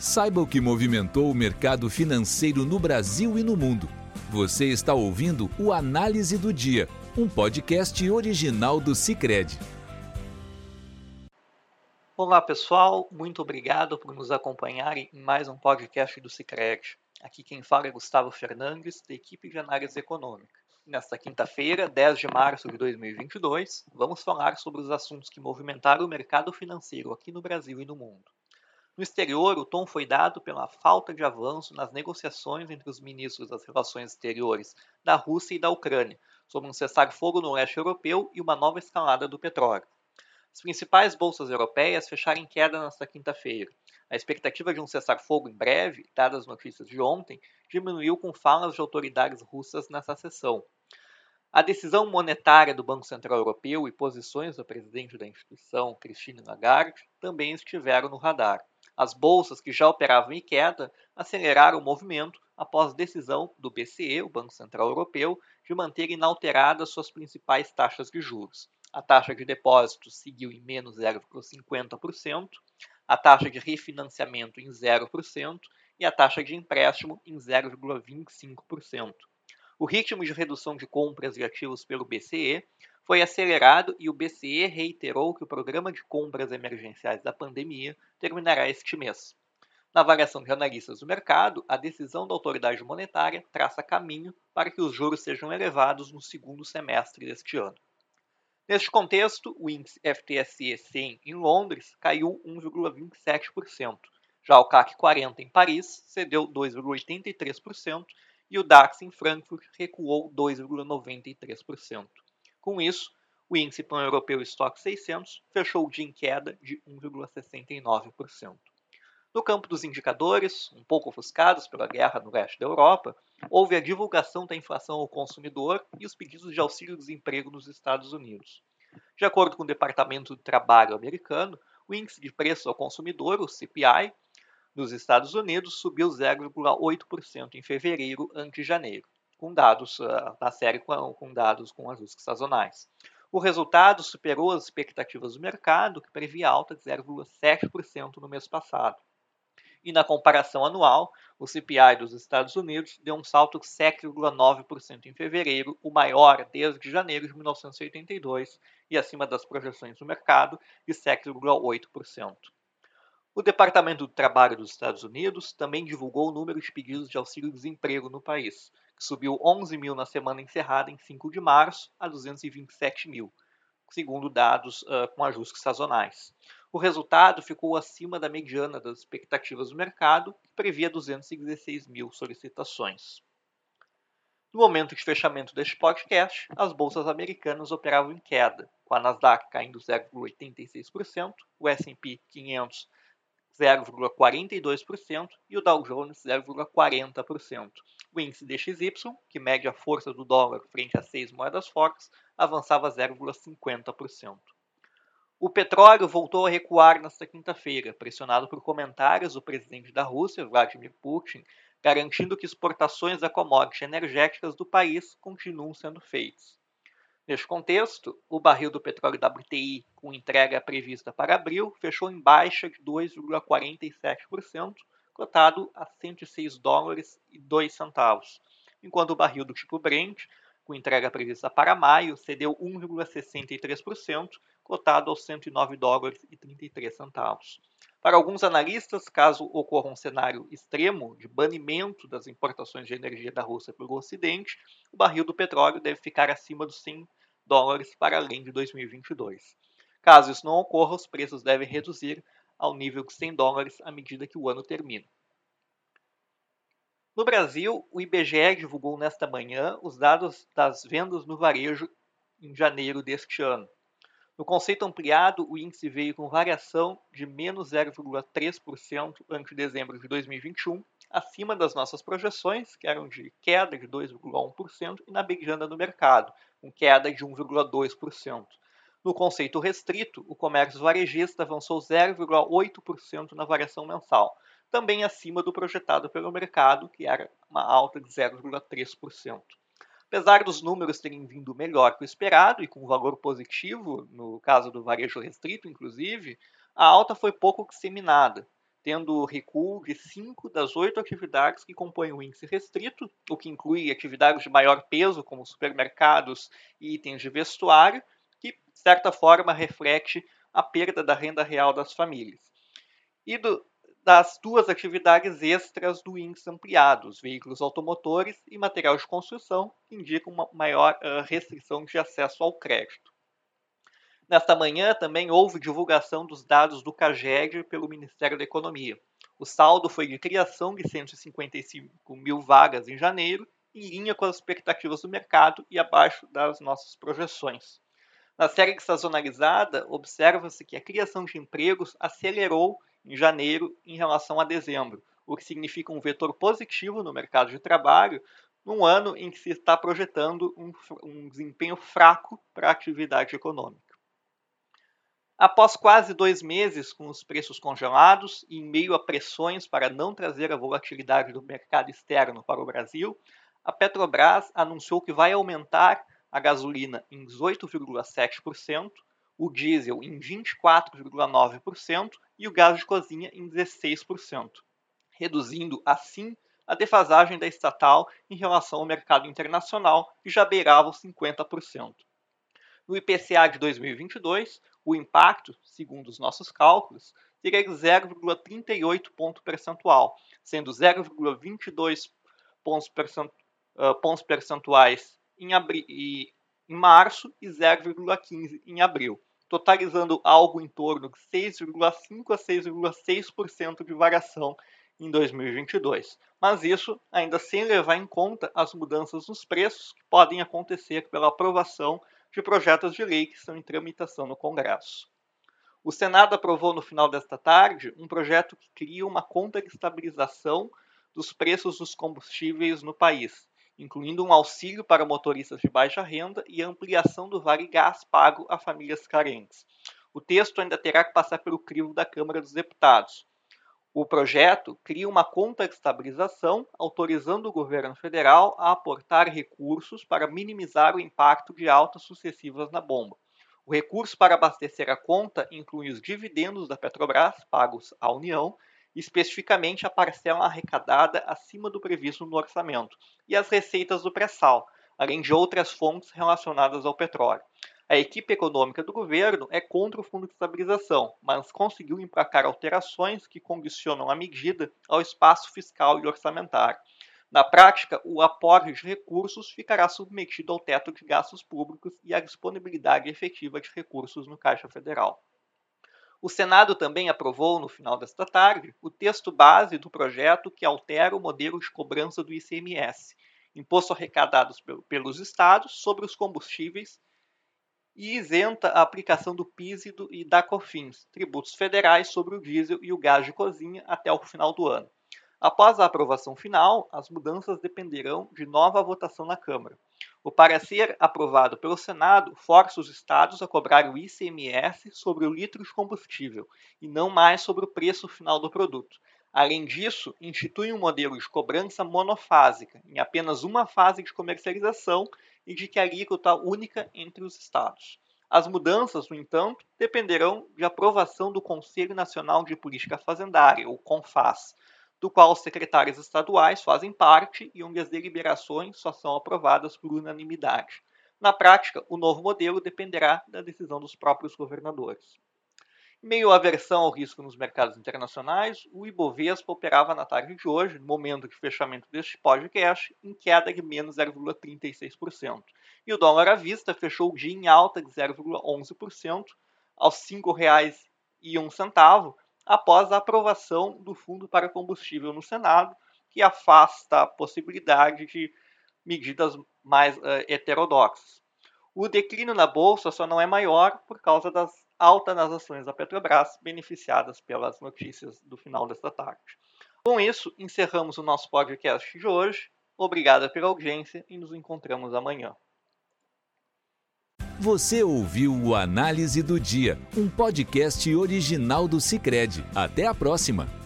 Saiba o que movimentou o mercado financeiro no Brasil e no mundo. Você está ouvindo o Análise do Dia, um podcast original do Cicred. Olá pessoal, muito obrigado por nos acompanharem em mais um podcast do Cicred. Aqui quem fala é Gustavo Fernandes, da equipe de análise econômica. Nesta quinta-feira, 10 de março de 2022, vamos falar sobre os assuntos que movimentaram o mercado financeiro aqui no Brasil e no mundo. No exterior, o tom foi dado pela falta de avanço nas negociações entre os ministros das Relações Exteriores da Rússia e da Ucrânia sobre um cessar-fogo no leste europeu e uma nova escalada do petróleo. As principais bolsas europeias fecharam em queda nesta quinta-feira. A expectativa de um cessar-fogo em breve, dadas as notícias de ontem, diminuiu com falas de autoridades russas nessa sessão. A decisão monetária do Banco Central Europeu e posições do presidente da instituição, Christine Lagarde, também estiveram no radar. As bolsas que já operavam em queda aceleraram o movimento após decisão do BCE, o Banco Central Europeu, de manter inalteradas suas principais taxas de juros. A taxa de depósitos seguiu em menos 0,50%, a taxa de refinanciamento em 0% e a taxa de empréstimo em 0,25%. O ritmo de redução de compras de ativos pelo BCE foi acelerado e o BCE reiterou que o programa de compras emergenciais da pandemia terminará este mês. Na avaliação de analistas do mercado, a decisão da autoridade monetária traça caminho para que os juros sejam elevados no segundo semestre deste ano. Neste contexto, o índice FTSE 100 em Londres caiu 1,27%. Já o CAC 40 em Paris cedeu 2,83% e o DAX em Frankfurt recuou 2,93%. Com isso, o índice pan-europeu Stock 600 fechou o dia em queda de 1,69%. No campo dos indicadores, um pouco ofuscados pela guerra no leste da Europa, houve a divulgação da inflação ao consumidor e os pedidos de auxílio-desemprego nos Estados Unidos. De acordo com o Departamento do Trabalho americano, o índice de preço ao consumidor, o CPI, nos Estados Unidos subiu 0,8% em fevereiro ante janeiro com dados uh, na série com, com dados com ajustes sazonais. O resultado superou as expectativas do mercado, que previa alta de 0,7% no mês passado. E na comparação anual, o CPI dos Estados Unidos deu um salto de 7,9% em fevereiro, o maior desde janeiro de 1982 e acima das projeções do mercado de 7,8%. O Departamento do Trabalho dos Estados Unidos também divulgou o número de pedidos de auxílio-desemprego no país, que subiu 11 mil na semana encerrada em 5 de março a 227 mil, segundo dados uh, com ajustes sazonais. O resultado ficou acima da mediana das expectativas do mercado, que previa 216 mil solicitações. No momento de fechamento deste podcast, as bolsas americanas operavam em queda, com a Nasdaq caindo 0,86%, o S&P 500 0,42% e o Dow Jones 0,40%. O índice DXY, que mede a força do dólar frente a seis moedas fortes, avançava 0,50%. O petróleo voltou a recuar nesta quinta-feira, pressionado por comentários do presidente da Rússia, Vladimir Putin, garantindo que exportações da commodity energéticas do país continuam sendo feitas. Neste contexto, o barril do petróleo WTI, com entrega prevista para abril, fechou em baixa de 2,47%, cotado a 106 dólares e 2 centavos, enquanto o barril do tipo Brent, com entrega prevista para maio, cedeu 1,63%, cotado aos 109 dólares e 33 centavos. Para alguns analistas, caso ocorra um cenário extremo de banimento das importações de energia da Rússia pelo Ocidente, o barril do petróleo deve ficar acima dos 100 dólares para além de 2022. Caso isso não ocorra, os preços devem reduzir ao nível de 100 dólares à medida que o ano termina. No Brasil, o IBGE divulgou nesta manhã os dados das vendas no varejo em janeiro deste ano. No conceito ampliado, o índice veio com variação de menos 0,3% ante dezembro de 2021, acima das nossas projeções, que eram de queda de 2,1%, e na mediana do mercado, com queda de 1,2%. No conceito restrito, o comércio varejista avançou 0,8% na variação mensal, também acima do projetado pelo mercado, que era uma alta de 0,3%. Apesar dos números terem vindo melhor que o esperado e com valor positivo, no caso do varejo restrito, inclusive, a alta foi pouco disseminada. Tendo recuo de cinco das oito atividades que compõem o índice restrito, o que inclui atividades de maior peso, como supermercados e itens de vestuário, que, de certa forma, reflete a perda da renda real das famílias. E do, das duas atividades extras do índice ampliado, os veículos automotores e material de construção, que indicam uma maior uh, restrição de acesso ao crédito. Nesta manhã também houve divulgação dos dados do CAGED pelo Ministério da Economia. O saldo foi de criação de 155 mil vagas em janeiro, em linha com as expectativas do mercado e abaixo das nossas projeções. Na série sazonalizada, observa-se que a criação de empregos acelerou em janeiro em relação a dezembro, o que significa um vetor positivo no mercado de trabalho num ano em que se está projetando um, um desempenho fraco para a atividade econômica. Após quase dois meses com os preços congelados e em meio a pressões para não trazer a volatilidade do mercado externo para o Brasil, a Petrobras anunciou que vai aumentar a gasolina em 18,7%, o diesel em 24,9% e o gás de cozinha em 16%, reduzindo assim a defasagem da estatal em relação ao mercado internacional, que já beirava os 50%. No IPCA de 2022, o impacto, segundo os nossos cálculos, seria de 0,38 ponto percentual, sendo 0,22 pontos, uh, pontos percentuais em, em março e 0,15 em abril, totalizando algo em torno de 6,5 a 6,6% de variação em 2022. Mas isso ainda sem levar em conta as mudanças nos preços que podem acontecer pela aprovação de projetos de lei que estão em tramitação no Congresso. O Senado aprovou no final desta tarde um projeto que cria uma conta de estabilização dos preços dos combustíveis no país, incluindo um auxílio para motoristas de baixa renda e ampliação do vale gás pago a famílias carentes. O texto ainda terá que passar pelo crivo da Câmara dos Deputados. O projeto cria uma conta de estabilização, autorizando o governo federal a aportar recursos para minimizar o impacto de altas sucessivas na bomba. O recurso para abastecer a conta inclui os dividendos da Petrobras pagos à União, especificamente a parcela arrecadada acima do previsto no orçamento, e as receitas do pré-sal, além de outras fontes relacionadas ao petróleo. A equipe econômica do governo é contra o Fundo de Estabilização, mas conseguiu emplacar alterações que condicionam a medida ao espaço fiscal e orçamentário. Na prática, o aporte de recursos ficará submetido ao teto de gastos públicos e à disponibilidade efetiva de recursos no Caixa Federal. O Senado também aprovou, no final desta tarde, o texto base do projeto que altera o modelo de cobrança do ICMS, imposto arrecadado pelos estados sobre os combustíveis e isenta a aplicação do PIS e, do, e da COFINS, tributos federais sobre o diesel e o gás de cozinha até o final do ano. Após a aprovação final, as mudanças dependerão de nova votação na Câmara. O parecer aprovado pelo Senado força os estados a cobrar o ICMS sobre o litro de combustível e não mais sobre o preço final do produto. Além disso, institui um modelo de cobrança monofásica, em apenas uma fase de comercialização e de que a alíquota única entre os estados. As mudanças, no entanto, dependerão de aprovação do Conselho Nacional de Política Fazendária, o CONFAS, do qual os secretários estaduais fazem parte e onde as deliberações só são aprovadas por unanimidade. Na prática, o novo modelo dependerá da decisão dos próprios governadores. Meio aversão ao risco nos mercados internacionais, o Ibovespa operava na tarde de hoje, no momento de fechamento deste podcast, em queda de menos 0,36%. E o dólar à vista fechou o dia em alta de 0,11% aos R$ 5,01 após a aprovação do Fundo para Combustível no Senado, que afasta a possibilidade de medidas mais uh, heterodoxas. O declínio na bolsa só não é maior por causa das alta nas ações da Petrobras, beneficiadas pelas notícias do final desta tarde. Com isso, encerramos o nosso podcast de hoje. Obrigada pela audiência e nos encontramos amanhã. Você ouviu o Análise do Dia, um podcast original do Cicred. Até a próxima!